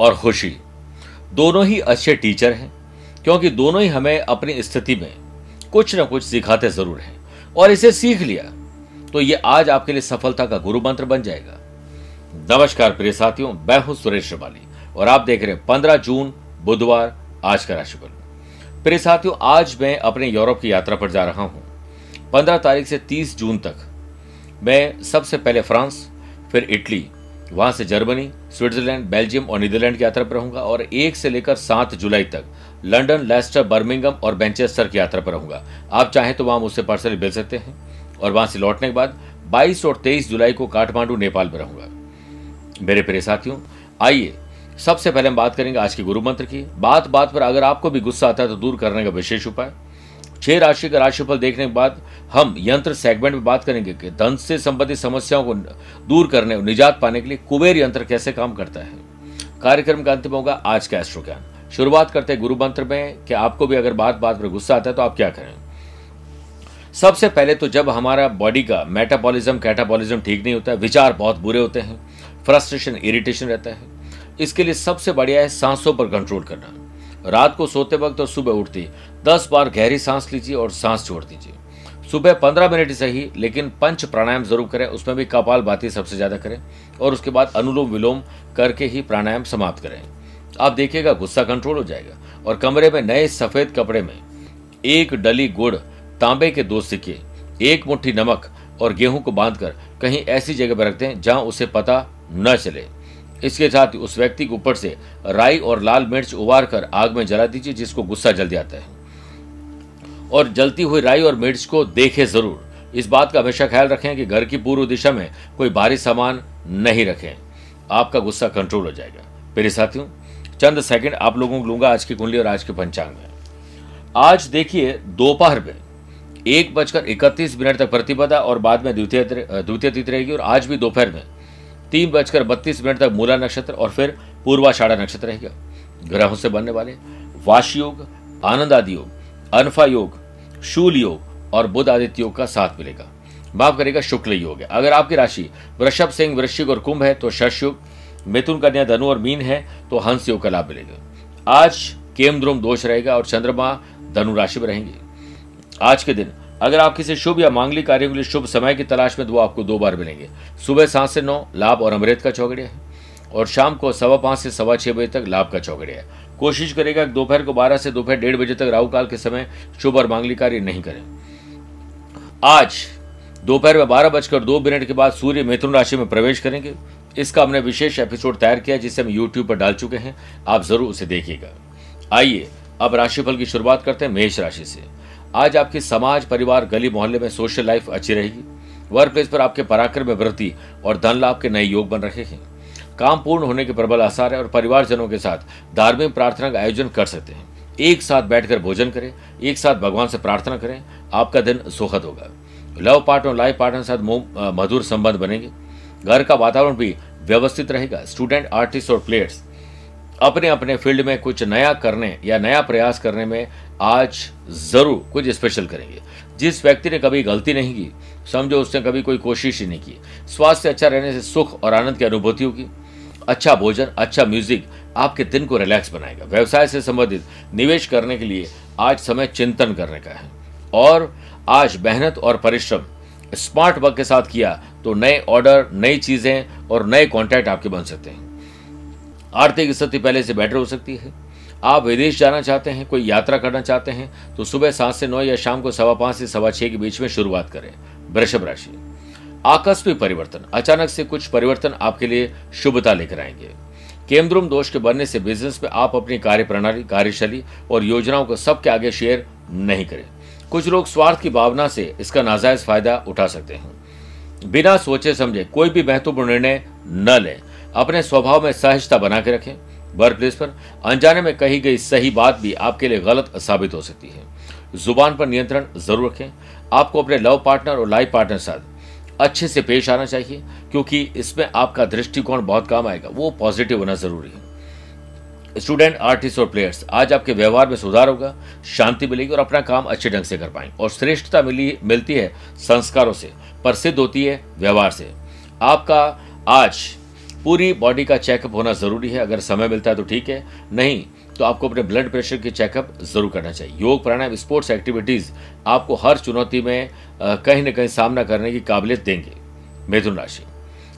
और खुशी। दोनों ही अच्छे टीचर हैं, क्योंकि दोनों ही हमें अपनी स्थिति में कुछ न कुछ सिखाते ज़रूर हैं, और इसे सीख लिया। तो ये आज आपके लिए सफलता का गुरु मंत्र बन जाएगा। नमस्कार प्रिय साथियों, मैं हूँ सुरेश श्रिवाली और आप देख रहे हैं पंद्रह जून, बुधवार, आज का राशिफल। प्रिय साथियों, आज मैं अपने यूरोप की यात्रा पर जा रहा हूँ। पंद्रह तारीख से तीस जून तक मैं सबसे पहले फ्रांस, फिर इटली वहाँ से जर्मनी, स्विट्जरलैंड, बेल्जियम और नीदरलैंड की यात्रा पर रहूँगा और एक से लेकर सात जुलाई तक लंदन लेस्टर, बर्मिंगम और मैनचेस्टर की यात्रा पर रहूँगा। आप चाहें तो वहाँ मुझसे पर्सनली मिल सकते हैं और वहाँ से लौटने के बाद 22 और 23 जुलाई को काठमांडू, नेपाल में रहूँगा। मेरे प्रिय साथियों, आइए, सबसे पहले हम बात करेंगे आज के गुरु मंत्र की। बात बात पर अगर आपको भी गुस्सा आता है तो दूर करने का विशेष उपाय। छह राशि का राशिफल देखने के बाद हम यंत्र सेगमेंट में बात करेंगे कि धन से संबंधित समस्याओं को दूर करने और निजात पाने के लिए कुबेर यंत्र कैसे काम करता है। कार्यक्रम का अंतिम होगा आज का एस्ट्रो ज्ञान शुरुआत करते हैं गुरु मंत्र में, कि आपको भी अगर बात बात पर गुस्सा आता है तो आप क्या करें? सबसे पहले तो जब हमारा बॉडी का मेटाबॉलिज्म कैटाबॉलिज्म ठीक नहीं होता है, विचार बहुत बुरे होते हैं फ्रस्ट्रेशन इरिटेशन रहता है, इसके लिए सबसे बढ़िया है सांसों पर कंट्रोल करना। रात को सोते वक्त और सुबह उठती। दस बार गहरी सांस लीजिए और सांस छोड़ दीजिए। सुबह पंद्रह मिनट सही, लेकिन पंच प्राणायाम ज़रूर करें, उसमें भी कपाल बाती सबसे ज़्यादा करें और उसके बाद अनुलोम विलोम करके ही प्राणायाम समाप्त करें। आप देखिएगा, गुस्सा कंट्रोल हो जाएगा और कमरे में नए सफ़ेद कपड़े में एक डली गुड़ तांबे के दो सिक्के एक मुट्ठी नमक और गेहूँ को बांधकर कहीं ऐसी जगह पर रखते हैं जहाँ उसे पता न चले। इसके साथ ही उस व्यक्ति के ऊपर से राई और लाल मिर्च उबार कर आग में जला दीजिए, जिसको गुस्सा जल्दी आता है। और जलती हुई राई और मिर्च को देखे ज़रूर। इस बात का हमेशा ख्याल रखें कि घर की पूर्व दिशा में कोई भारी सामान नहीं रखें। आपका गुस्सा कंट्रोल हो जाएगा। मेरे साथियों, चंद सेकंड आप लोगों को लूँगा आज की कुंडली और आज के पंचांग में। आज देखिए दोपहर में एक बजकर इकतीस मिनट तक प्रतिपदा और बाद में द्वितीय द्वितीय तिथि रहेगी और आज भी दोपहर में तीन बजकर बत्तीस मिनट तक मूला नक्षत्र और फिर पूर्वाषाढ़ा नक्षत्र रहेगा ग्रहों से बनने वाले वाश योग, आनंद आदि योग, अनफा योग, शूल योग और बुद्ध आदित्य योग का साथ मिलेगा। माफ़ करेगा शुक्ल योग है। अगर आपकी राशि वृषभ सिंह, वृश्चिक और कुंभ है तो शश योग, मिथुन कन्या धनु और मीन है तो हंस योग का लाभ मिलेगा। आज केम ध्रुम दोष रहेगा और चंद्रमा धनु राशि में रहेंगे। आज के दिन अगर आप किसी शुभ या मांगलिक कार्य के लिए शुभ समय की तलाश में तो वो आपको दो बार मिलेंगे। सुबह सात से नौ, लाभ और अमृत का चौगड़िया है। और शाम को सवा पाँच से सवा छह बजे तक लाभ का चौगड़िया है। कोशिश करेगा कि दोपहर को बारह से दोपहर डेढ़ बजे तक राहु काल के समय शुभ और मांगलिक कार्य नहीं करें। आज दोपहर में बारह बजकर दो मिनट के बाद सूर्य मिथुन राशि में प्रवेश करेंगे। इसका हमने विशेष एपिसोड तैयार किया जिसे हम यूट्यूब पर डाल चुके हैं। आप ज़रूर उसे देखिएगा। आइए, अब राशिफल की शुरुआत करते हैं मेष राशि से। आज आपकी समाज, परिवार, गली मोहल्ले में सोशल लाइफ अच्छी रहेगी। वर्क प्लेस पर आपके पराक्रम में वृद्धि और धन लाभ के नए योग बन रहे हैं। काम पूर्ण होने के प्रबल आसार है और परिवारजनों के साथ धार्मिक प्रार्थना का आयोजन कर सकते हैं। एक साथ बैठकर भोजन करें, एक साथ भगवान से प्रार्थना करें, आपका दिन सुखद होगा। लव पार्टनर लाइफ पार्टनर के साथ मधुर संबंध बनेंगे। घर का वातावरण भी व्यवस्थित रहेगा। स्टूडेंट आर्टिस्ट और प्लेयर्स अपने अपने फ़ील्ड में कुछ नया करने या नया प्रयास करने में आज ज़रूर कुछ स्पेशल करेंगे। जिस व्यक्ति ने कभी गलती नहीं की, समझो उसने कभी कोई कोशिश ही नहीं की। स्वास्थ्य अच्छा रहने से सुख और आनंद की अनुभूति होगी। अच्छा भोजन अच्छा म्यूज़िक आपके दिन को रिलैक्स बनाएगा। व्यवसाय से संबंधित निवेश करने के लिए आज समय चिंतन करने का है। और आज मेहनत और परिश्रम स्मार्ट वर्क के साथ किया तो नए ऑर्डर नई चीज़ें और नए कॉन्टैक्ट आपके बन सकते हैं। आर्थिक स्थिति पहले से बेटर हो सकती है। आप विदेश जाना चाहते हैं, कोई यात्रा करना चाहते हैं तो सुबह सात से नौ या शाम को सवा पाँच से सवा छह के बीच में शुरुआत करें। वृषभ राशि। आकस्मिक परिवर्तन। अचानक से कुछ परिवर्तन आपके लिए शुभता लेकर आएँगे। केमद्रुम दोष के बनने से बिज़नेस में आप अपनी कार्य प्रणाली कार्यशैली और योजनाओं को सबके आगे शेयर नहीं करें। कुछ लोग स्वार्थ की भावना से इसका नाजायज फ़ायदा उठा सकते हैं। बिना सोचे समझे कोई भी महत्वपूर्ण निर्णय न लें। अपने स्वभाव में सहजता बना के रखें। वर्क प्लेस पर अनजाने में कही गई सही बात भी आपके लिए गलत साबित हो सकती है। ज़ुबान पर नियंत्रण ज़रूर रखें। आपको अपने लव पार्टनर और लाइफ पार्टनर साथ अच्छे से पेश आना चाहिए, क्योंकि इसमें आपका दृष्टिकोण बहुत काम आएगा। वो पॉजिटिव होना ज़रूरी है। स्टूडेंट, आर्टिस्ट और प्लेयर्स, आज आपके व्यवहार में सुधार होगा, शांति मिलेगी और अपना काम अच्छे ढंग से कर पाएँगे। और श्रेष्ठता मिली, मिलती है संस्कारों से, प्रसिद्ध होती है व्यवहार से। आपका आज पूरी बॉडी का चेकअप होना ज़रूरी है। अगर समय मिलता है तो ठीक है। नहीं तो आपको अपने ब्लड प्रेशर की चेकअप ज़रूर करना चाहिए। योग, प्राणायाम स्पोर्ट्स एक्टिविटीज़ आपको हर चुनौती में कहीं ना कहीं सामना करने की काबिलियत देंगे। मिथुन राशि।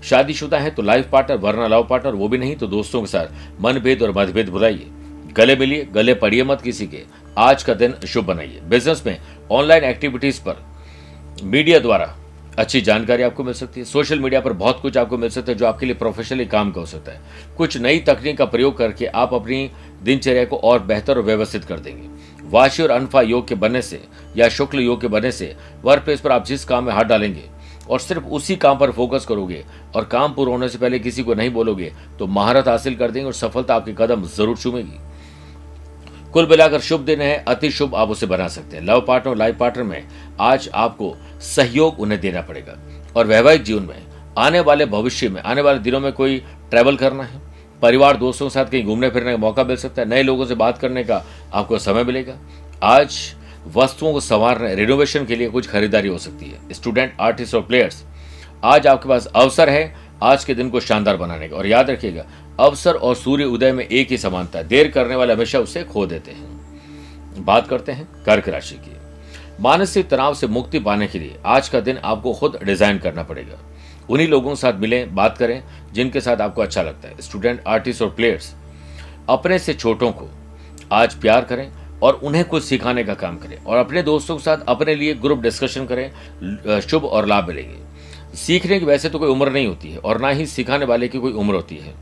शादीशुदा है तो लाइफ पार्टनर वरना लव पार्टनर वो भी नहीं तो दोस्तों के साथ मनभेद और मतभेद भुलाइए गले मिलिए, गले पड़िए मत किसी के। आज का दिन शुभ बनाइए। बिज़नेस में ऑनलाइन एक्टिविटीज़ पर मीडिया द्वारा अच्छी जानकारी आपको मिल सकती है। सोशल मीडिया पर बहुत कुछ आपको मिल सकता है जो आपके लिए प्रोफेशनली काम का हो सकता है। कुछ नई तकनीक का प्रयोग करके आप अपनी दिनचर्या को और बेहतर और व्यवस्थित कर देंगे। वाशी और अनफा योग के बनने से या शुक्ल योग के बनने से वर्क प्लेस पर आप जिस काम में हाथ डालेंगे और सिर्फ़ उसी काम पर फोकस करोगे और काम पूरा होने से पहले किसी को नहीं बोलोगे तो महारत हासिल कर देंगे और सफलता आपके कदम ज़रूर चूमेगी। कुल मिलाकर शुभ दिन है, अति शुभ आप उसे बना सकते हैं। लव पार्टनर लाइफ पार्टनर में आज आपको सहयोग उन्हें देना पड़ेगा। और वैवाहिक जीवन में, आने वाले भविष्य में, आने वाले दिनों में कोई ट्रैवल करना है, परिवार दोस्तों के साथ कहीं घूमने फिरने का मौका मिल सकता है, नए लोगों से बात करने का आपको समय मिलेगा। आज वस्तुओं को संवारने रिनोवेशन के लिए कुछ खरीदारी हो सकती है। स्टूडेंट आर्टिस्ट और प्लेयर्स आज आपके पास अवसर है, आज के दिन को शानदार बनाने का। और याद रखिएगा अवसर और सूर्य उदय में एक ही समानता देर करने वाले हमेशा उसे खो देते हैं। बात करते हैं कर्क राशि की। मानसिक तनाव से मुक्ति पाने के लिए आज का दिन आपको खुद डिज़ाइन करना पड़ेगा। उन्हीं लोगों के साथ मिलें, बात करें, जिनके साथ आपको अच्छा लगता है। स्टूडेंट, आर्टिस्ट और प्लेयर्स, अपने से छोटों को आज प्यार करें और उन्हें कुछ सिखाने का काम करें और अपने दोस्तों के साथ अपने लिए ग्रुप डिस्कशन करें शुभ और लाभ मिलेंगे। सीखने की वैसे तो कोई उम्र नहीं होती है और ना ही सिखाने वाले की कोई उम्र होती है।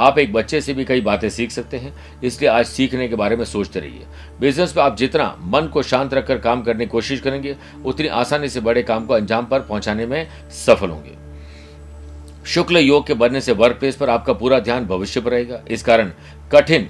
आप एक बच्चे से भी कई बातें सीख सकते हैं, इसलिए आज सीखने के बारे में सोचते रहिए। बिज़नेस में आप जितना मन को शांत रखकर काम करने की कोशिश करेंगे, उतनी आसानी से बड़े काम को अंजाम पर पहुँचाने में सफल होंगे। शुक्ल योग के बनने से वर्क प्लेस पर आपका पूरा ध्यान भविष्य पर रहेगा। इस कारण कठिन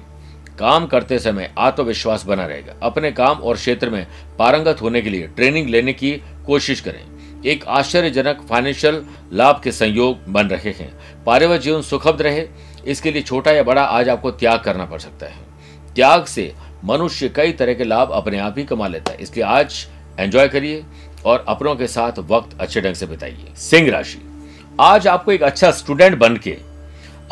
काम करते समय आत्मविश्वास बना रहेगा। अपने काम और क्षेत्र में पारंगत होने के लिए ट्रेनिंग लेने की कोशिश करें। एक आश्चर्यजनक फाइनेंशियल लाभ के संयोग बन रहे हैं। पारिवारिक जीवन सुखद रहे। इसके लिए छोटा या बड़ा आज आपको त्याग करना पड़ सकता है। त्याग से मनुष्य कई तरह के लाभ अपने आप ही कमा लेता है। इसलिए आज एंजॉय करिए और अपनों के साथ वक्त अच्छे ढंग से बिताइए। सिंह राशि। आज आपको एक अच्छा स्टूडेंट बन के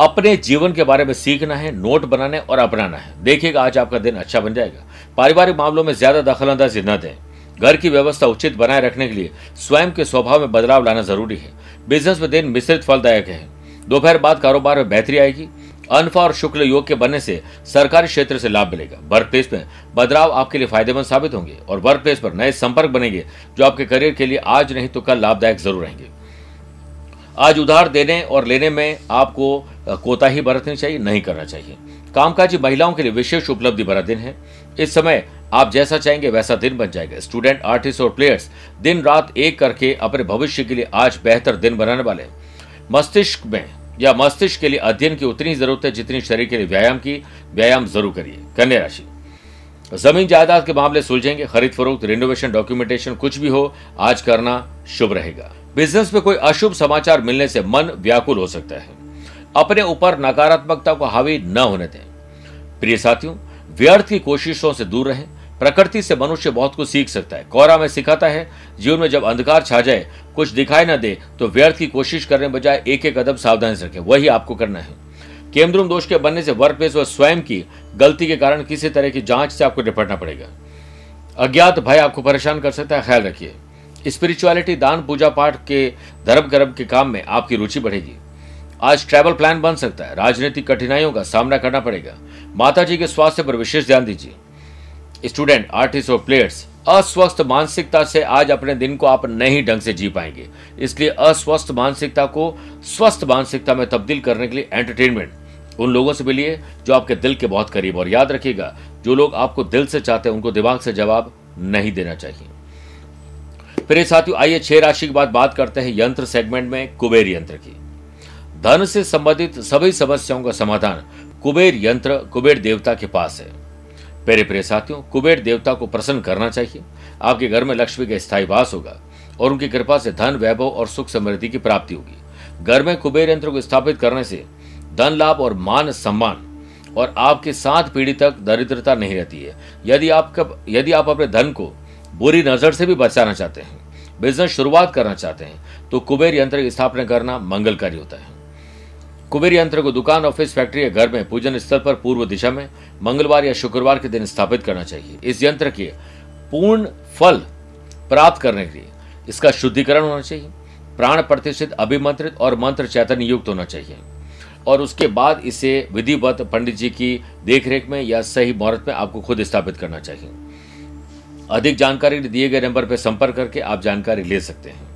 अपने जीवन के बारे में सीखना है नोट बनाने और अपनाना है। देखिएगा, आज आपका दिन अच्छा बन जाएगा। पारिवारिक मामलों में ज़्यादा दखलंदाजी न दें। घर की व्यवस्था उचित बनाए रखने के लिए स्वयं के स्वभाव में बदलाव लाना ज़रूरी है। बिज़नेस में दिन मिश्रित फलदायक है। दोपहर बाद कारोबार में बेहतरी आएगी। अनफा और शुक्ल योग के बनने से सरकारी क्षेत्र से लाभ मिलेगा। वर्क प्लेस में बदलाव आपके लिए फ़ायदेमंद साबित होंगे और वर्क प्लेस पर नए संपर्क बनेंगे, जो आपके करियर के लिए आज नहीं तो कल लाभदायक ज़रूर रहेंगे। आज उधार देने और लेने में आपको कोताही बरतनी चाहिए, नहीं करना चाहिए। कामकाजी महिलाओं के लिए विशेष उपलब्धि भरा दिन है। इस समय आप जैसा चाहेंगे वैसा दिन बन जाएगा। स्टूडेंट, आर्टिस्ट और प्लेयर्स दिन रात एक करके अपने भविष्य के लिए आज बेहतर दिन बनाने वाले मस्तिष्क में या मस्तिष्क के लिए अध्ययन की उतनी ज़रूरत है जितनी शरीर के लिए व्यायाम की। व्यायाम ज़रूर करिए। कन्या राशि। ज़मीन जायदाद के मामले सुलझेंगे, खरीद फरोख्त रिनोवेशन डॉक्यूमेंटेशन कुछ भी हो, आज करना शुभ रहेगा। बिज़नेस में कोई अशुभ समाचार मिलने से मन व्याकुल हो सकता है। अपने ऊपर नकारात्मकता को हावी न होने दें। प्रिय साथियों, व्यर्थ की कोशिशों से दूर रहें। प्रकृति से मनुष्य बहुत कुछ सीख सकता है। कौरा में सिखाता है, जीवन में जब अंधकार छा जाए, कुछ दिखाई न दे तो व्यर्थ की कोशिश करने बजाय एक एक कदम सावधानी से रखें। वही आपको करना है। केंद्रुम दोष के बनने से वर्क प्लेस व स्वयं की गलती के कारण किसी तरह की जाँच से आपको निपटना पड़ेगा। अज्ञात भय आपको परेशान कर सकता है, ख्याल रखिए। स्पिरिचुअलिटी दान, पूजा पाठ के, धर्म कर्म के काम में आपकी रुचि बढ़ेगी। आज ट्रैवल प्लान बन सकता है। राजनीतिक कठिनाइयों का सामना करना पड़ेगा। माता जी के स्वास्थ्य पर विशेष ध्यान दीजिए। स्टूडेंट, आर्टिस्ट और प्लेयर्स, अस्वस्थ मानसिकता से आज अपने दिन को आप नहीं ढंग से जी पाएँगे। इसलिए अस्वस्थ मानसिकता को स्वस्थ मानसिकता में तब्दील करने के लिए एंटरटेनमेंट उन लोगों से मिलिए जो आपके दिल के बहुत करीब और याद रखिएगा, जो लोग आपको दिल से चाहते हैं, उनको दिमाग से जवाब नहीं देना चाहिए। फिर साथियों, आइए छह राशि के बाद बात करते हैं यंत्र सेगमेंट में, कुबेर यंत्र की। धन से संबंधित सभी समस्याओं का समाधान, कुबेर यंत्र, कुबेर देवता के पास है। प्यारे प्रिय साथियों, कुबेर देवता को प्रसन्न करना चाहिए। आपके घर में लक्ष्मी का स्थायी वास होगा और उनकी कृपा से धन, वैभव और सुख समृद्धि की प्राप्ति होगी। घर में कुबेर यंत्र को स्थापित करने से धन लाभ और मान सम्मान और आपके सात पीढ़ी तक दरिद्रता नहीं रहती है। यदि आप यदि आप अपने धन को बुरी नज़र से भी बचाना चाहते हैं बिज़नेस शुरुआत करना चाहते हैं तो कुबेर यंत्र की स्थापना करना मंगलकारी होता है। कुबेर यंत्र को दुकान, ऑफ़िस, फैक्ट्री या घर में पूजन स्थल पर पूर्व दिशा में मंगलवार या शुक्रवार के दिन स्थापित करना चाहिए। इस यंत्र के पूर्ण फल प्राप्त करने के लिए इसका शुद्धिकरण होना चाहिए, प्राण प्रतिष्ठित, अभिमंत्रित और मंत्र चैतन्य युक्त होना चाहिए। और उसके बाद इसे विधिवत पंडित जी की देखरेख में या सही मुहूर्त में आपको खुद स्थापित करना चाहिए। अधिक जानकारी दिए गए नंबर पर संपर्क करके आप जानकारी ले सकते हैं।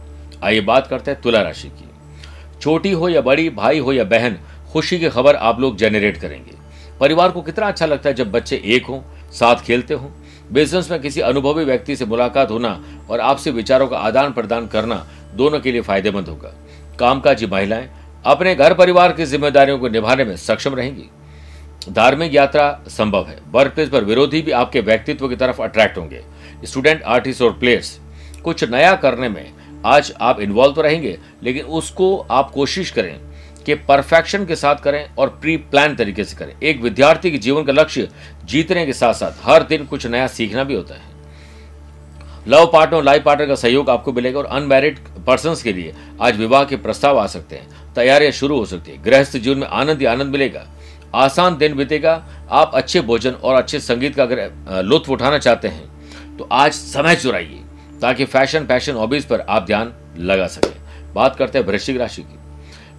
आइए बात करते हैं तुला राशि की। छोटी हो या बड़ी, भाई हो या बहन, खुशी की खबर आप लोग जनरेट करेंगे। परिवार को कितना अच्छा लगता है जब बच्चे एक हों, साथ खेलते हों। बिज़नेस में किसी अनुभवी व्यक्ति से मुलाकात होना और आपसे विचारों का आदान प्रदान करना दोनों के लिए फ़ायदेमंद होगा। कामकाजी महिलाएँ अपने घर परिवार की जिम्मेदारियों को निभाने में सक्षम रहेंगी। धार्मिक यात्रा संभव है। वर्क प्लेस पर विरोधी भी आपके व्यक्तित्व की तरफ़ अट्रैक्ट होंगे। स्टूडेंट आर्टिस्ट और प्लेयर्स कुछ नया करने में आज आप इन्वॉल्व तो रहेंगे, लेकिन उसको आप कोशिश करें कि परफेक्शन के साथ करें और प्री प्लान तरीके से करें। एक विद्यार्थी के जीवन का लक्ष्य जीतने के साथ साथ हर दिन कुछ नया सीखना भी होता है। लव पार्टनर लाइफ पार्टनर का सहयोग आपको मिलेगा और अनमैरिड पर्सन के लिए आज विवाह के प्रस्ताव आ सकते हैं। तैयारियाँ शुरू हो सकती है। गृहस्थ जीवन में आनंद ही आनंद मिलेगा। आसान दिन बीतेगा। आप अच्छे भोजन और अच्छे संगीत का अगर लुत्फ उठाना चाहते हैं तो आज समय चुराइए। ताकि फ़ैशन फ़ैशन हॉबीज पर आप ध्यान लगा सकें। बात करते हैं वृश्चिक राशि की।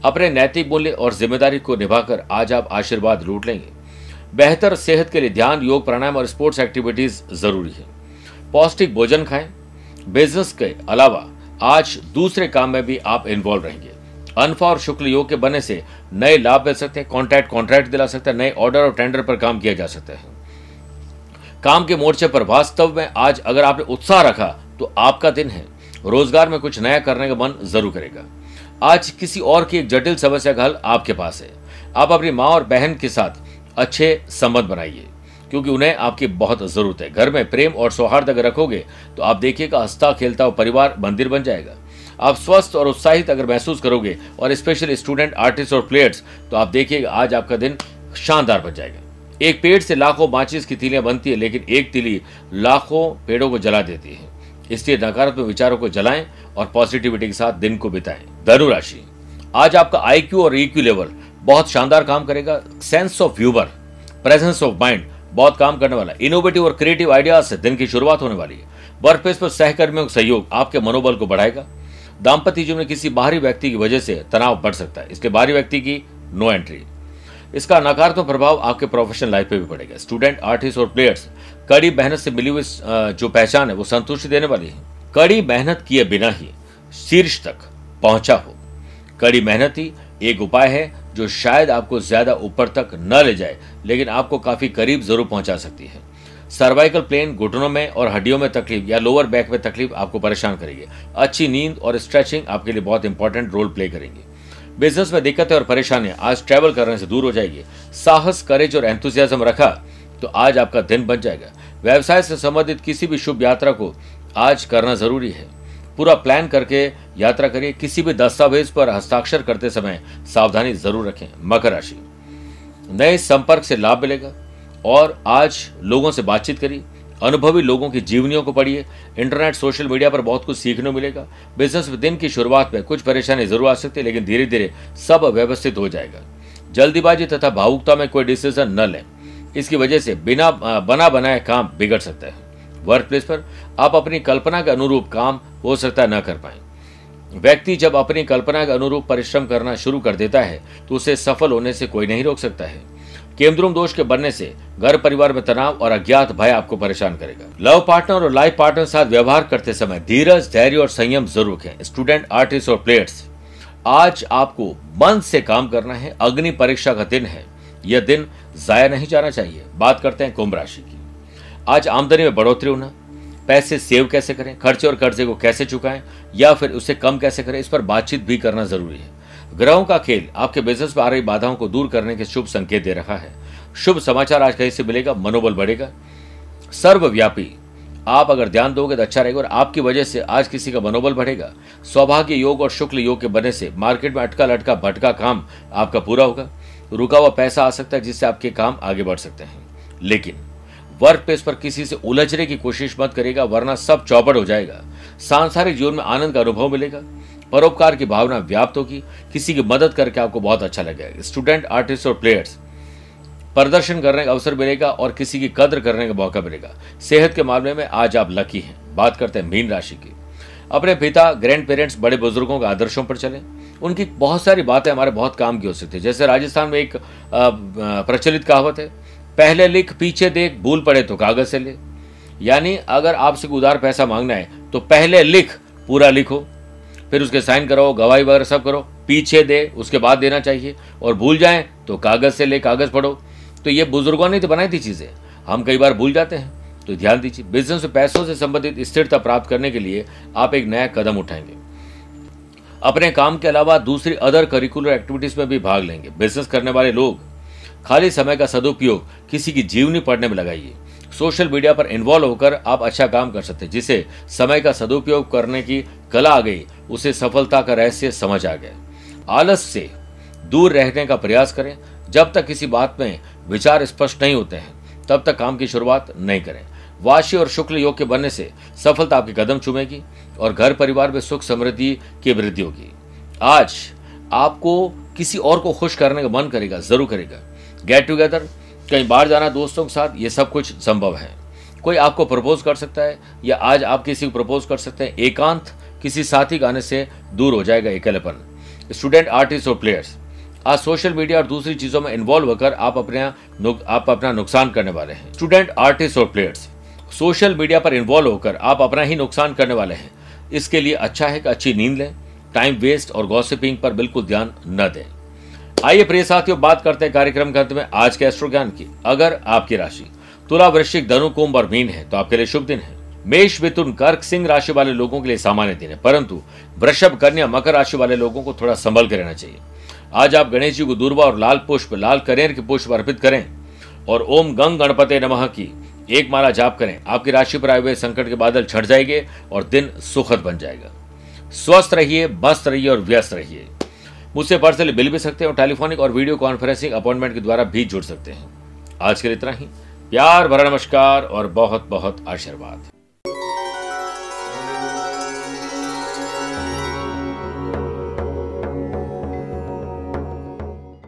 अपने नैतिक मूल्य और ज़िम्मेदारी को निभाकर आज आप आशीर्वाद लूट लेंगे। बेहतर सेहत के लिए ध्यान, योग, प्राणायाम और स्पोर्ट्स एक्टिविटीज़ ज़रूरी है। पौष्टिक भोजन खाएँ। बिज़नेस के अलावा आज दूसरे काम में भी आप इन्वॉल्व रहेंगे। अनफा और शुक्ल योग के बनने से नए लाभ मिल सकते हैं कॉन्ट्रैक्ट कॉन्ट्रैक्ट दिला सकते हैं, नए ऑर्डर और टेंडर पर काम किया जा सकता है। काम के मोर्चे पर वास्तव में आज अगर आपने उत्साह रखा तो आपका दिन है। रोज़गार में कुछ नया करने का मन ज़रूर करेगा। आज किसी और की एक जटिल समस्या का हल आपके पास है। आप अपनी माँ और बहन के साथ अच्छे संबंध बनाइए, क्योंकि उन्हें आपकी बहुत ज़रूरत है। घर में प्रेम और सौहार्द अगर रखोगे तो आप देखिएगा हंसता खेलता हुआ परिवार मंदिर बन जाएगा। आप स्वस्थ और उत्साहित अगर महसूस करोगे, और स्पेशली स्टूडेंट आर्टिस्ट और प्लेयर्स तो आप देखिएगा आज आपका दिन शानदार बन जाएगा। एक पेड़ से लाखों माचिस की तीलियाँ बनती है, लेकिन एक तिली लाखों पेड़ों को जला देती है। इसलिए नकारात्मक विचारों को जलाएँ और पॉजिटिविटी के साथ दिन को बिताएँ। धनु राशि आज आपका आईक्यू और ईक्यू लेवल बहुत शानदार काम करेगा। Sense of humour presence of mind बहुत काम करने वाला इनोवेटिव और क्रिएटिव आइडियाज़ से दिन की शुरुआत होने वाली है। वर्क प्लेस पर सहकर्मियों का सहयोग आपके मनोबल को बढ़ाएगा। दाम्पत्य जीवन में किसी बाहरी व्यक्ति की वजह से तनाव बढ़ सकता है। इसलिए बाहरी व्यक्ति की नो एंट्री इसका नकारात्मक प्रभाव आपके प्रोफेशनल लाइफ पे भी पड़ेगा। स्टूडेंट आर्टिस्ट और प्लेयर्स कड़ी मेहनत से मिली हुई जो पहचान है, वो संतुष्टि देने वाली है। कड़ी मेहनत किए बिना ही शीर्ष तक पहुँचा हो। कड़ी मेहनत ही एक उपाय है, जो शायद आपको ज़्यादा ऊपर तक न ले जाए, लेकिन आपको काफ़ी करीब ज़रूर पहुँचा सकती है। सर्वाइकल प्लेन घुटनों में और हड्डियों में तकलीफ़ या लोअर बैक में तकलीफ़ आपको परेशान करेगी। अच्छी नींद और स्ट्रेचिंग आपके लिए बहुत इंपॉर्टेंट रोल प्ले करेंगे। बिज़नेस में दिक्कतें और परेशानियाँ। आज ट्रैवल करने से दूर हो जाएगी। साहस करेज और एंथुजियाज्म रखा तो आज आपका दिन बन जाएगा। व्यवसाय से संबंधित किसी भी शुभ यात्रा को आज करना ज़रूरी है। पूरा प्लान करके यात्रा करिए। किसी भी दस्तावेज़ पर हस्ताक्षर करते समय सावधानी ज़रूर रखें। मकर राशि। नए संपर्क से लाभ मिलेगा और आज लोगों से बातचीत करिए। अनुभवी लोगों की जीवनियों को पढ़िए। इंटरनेट, सोशल मीडिया पर बहुत कुछ सीखने मिलेगा। बिज़नेस में दिन की शुरुआत में कुछ परेशानी ज़रूर आ सकती है, लेकिन धीरे धीरे सब व्यवस्थित हो जाएगा। जल्दीबाजी तथा भावुकता में कोई डिसीज़न न लें। इसकी वजह से बिना बना बनाए काम बिगड़ सकता है। वर्क प्लेस पर आप अपनी कल्पना के अनुरूप काम हो सकता है न कर पाए। व्यक्ति जब अपनी कल्पना के अनुरूप परिश्रम करना शुरू कर देता है तो उसे सफल होने से कोई नहीं रोक सकता है। केंद्रुम दोष के बनने से घर परिवार में तनाव और अज्ञात भय आपको परेशान करेगा। लव पार्टनर और लाइफ पार्टनर साथ व्यवहार करते समय धीरज, धैर्य और संयम ज़रूर रखें। स्टूडेंट आर्टिस्ट और प्लेयर्स आज आपको मन से काम करना है, अग्नि परीक्षा का दिन है। यह दिन जाया नहीं जाना चाहिए। बात करते हैं कुंभ राशि की। आज आमदनी में बढ़ोतरी होना, पैसे सेव कैसे करें, खर्चे और कर्जे को कैसे चुकाएँ, या फिर उसे कम कैसे करें, इस पर बातचीत भी करना ज़रूरी है। ग्रहों का खेल आपके बिज़नेस में आ रही बाधाओं को दूर करने के शुभ संकेत दे रहा है। शुभ समाचार आज कहीं से मिलेगा, मनोबल बढ़ेगा। सर्वव्यापी, आप अगर ध्यान दोगे तो अच्छा रहेगा और आपकी वजह से आज किसी का मनोबल बढ़ेगा। सौभाग्य योग और शुक्ल योग के बनने से मार्केट में अटका लटका भटका काम आपका पूरा होगा। रुका हुआ पैसा आ सकता है जिससे आपके काम आगे बढ़ सकते हैं। लेकिन वर्क प्लेस पर किसी से उलझने की कोशिश मत करेगा वरना सब चौपट हो जाएगा। सांसारिक जीवन में आनंद का अनुभव मिलेगा। परोपकार की भावना व्याप्त होगी। किसी की मदद करके आपको बहुत अच्छा लगेगा। स्टूडेंट, आर्टिस्ट और प्लेयर्स, प्रदर्शन करने का अवसर मिलेगा और किसी की कद्र करने का मौका मिलेगा। सेहत के मामले में आज आप लकी हैं। बात करते हैं मीन राशि की। अपने पिता ग्रैंड पेरेंट्स बड़े बुज़ुर्गों के आदर्शों पर चले। उनकी बहुत सारी बातें हमारे बहुत काम की हो सकती है। जैसे राजस्थान में एक प्रचलित कहावत है, पहले लिख, पीछे देख, भूल पड़े तो कागज़ से ले। यानी अगर आपसे उधार पैसा मांगना है तो पहले लिख, पूरा लिखो। फिर उसके साइन करो गवाही वगैरह सब करो, पीछे दे, उसके बाद देना चाहिए। और भूल जाए तो कागज़ से ले कागज़ पढ़ो। तो ये बुज़ुर्गों ने तो बनाई थी चीज़ें। हम कई बार भूल जाते हैं। तो ध्यान दीजिए बिज़नेस में पैसों से संबंधित स्थिरता प्राप्त करने के लिए आप एक नया कदम उठाएँगे। अपने काम के अलावा दूसरी अदर करिकुलर एक्टिविटीज़ में भी भाग लेंगे। बिज़नेस करने वाले लोग, खाली समय का सदुपयोग किसी की जीवनी पढ़ने में लगाइए। सोशल मीडिया पर इन्वॉल्व होकर आप अच्छा काम कर सकते हैं, जिसे समय का सदुपयोग करने की कला आ गई, उसे सफलता का रहस्य समझ आ गया। आलस से दूर रहने का प्रयास करें। जब तक किसी बात में विचार स्पष्ट नहीं होते हैं, तब तक काम की शुरुआत नहीं करें। वाशी और शुक्ल योग के बनने से सफलता आपके कदम चुमेगी और घर परिवार में सुख समृद्धि की वृद्धि होगी। आज आपको किसी और को खुश करने का मन करेगा, ज़रूर करेगा। गेट टुगेदर कहीं बाहर जाना दोस्तों के साथ, ये सब कुछ संभव है। कोई आपको प्रपोज कर सकता है, या आज आप किसी को प्रपोज कर सकते हैं, एकांत किसी साथी गाने से दूर हो जाएगा अकेलेपन स्टूडेंट आर्टिस्ट और प्लेयर्स आज सोशल मीडिया और दूसरी चीज़ों में इन्वॉल्व होकर आप अपने आप अपना नुकसान करने वाले हैं। स्टूडेंट आर्टिस्ट और प्लेयर्स सोशल मीडिया पर इन्वॉल्व होकर आप अपना ही नुकसान करने वाले हैं। इसके लिए अच्छा है कि अच्छी नींद लें टाइम वेस्ट और गॉसिपिंग पर बिल्कुल ध्यान न दें। आइए प्रिय साथियों, बात करते हैं कार्यक्रम के अंत में। आज के एस्ट्रो ज्ञान की, अगर आपकी राशि तुला वृश्चिक, धनु, कुंभ और मीन है तो आपके लिए शुभ दिन है। मेष, मिथुन, कर्क, सिंह राशि वाले लोगों के लिए सामान्य दिन है, परंतु वृषभ, कन्या, मकर राशि वाले लोगों को थोड़ा संभल कर रहना चाहिए। आज आप गणेश जी को दूरबा और लाल पुष्प, लाल करेर के पुष्प अर्पित करें और ओम गंग गणपति नमः की एक माला जाप करें। आपकी राशि पर आए हुए संकट के बादल छट जाएँगे और दिन सुखद बन जाएगा। स्वस्थ रहिए, मस्त रहिए और व्यस्त रहिए। मुझसे पर्सनली मिल भी सकते हैं और टेलीफोनिक और वीडियो कॉन्फ्रेंसिंग अपॉइंटमेंट के द्वारा भी जुड़ सकते हैं। आज के लिए इतना ही। प्यार, भरा नमस्कार और बहुत बहुत आशीर्वाद।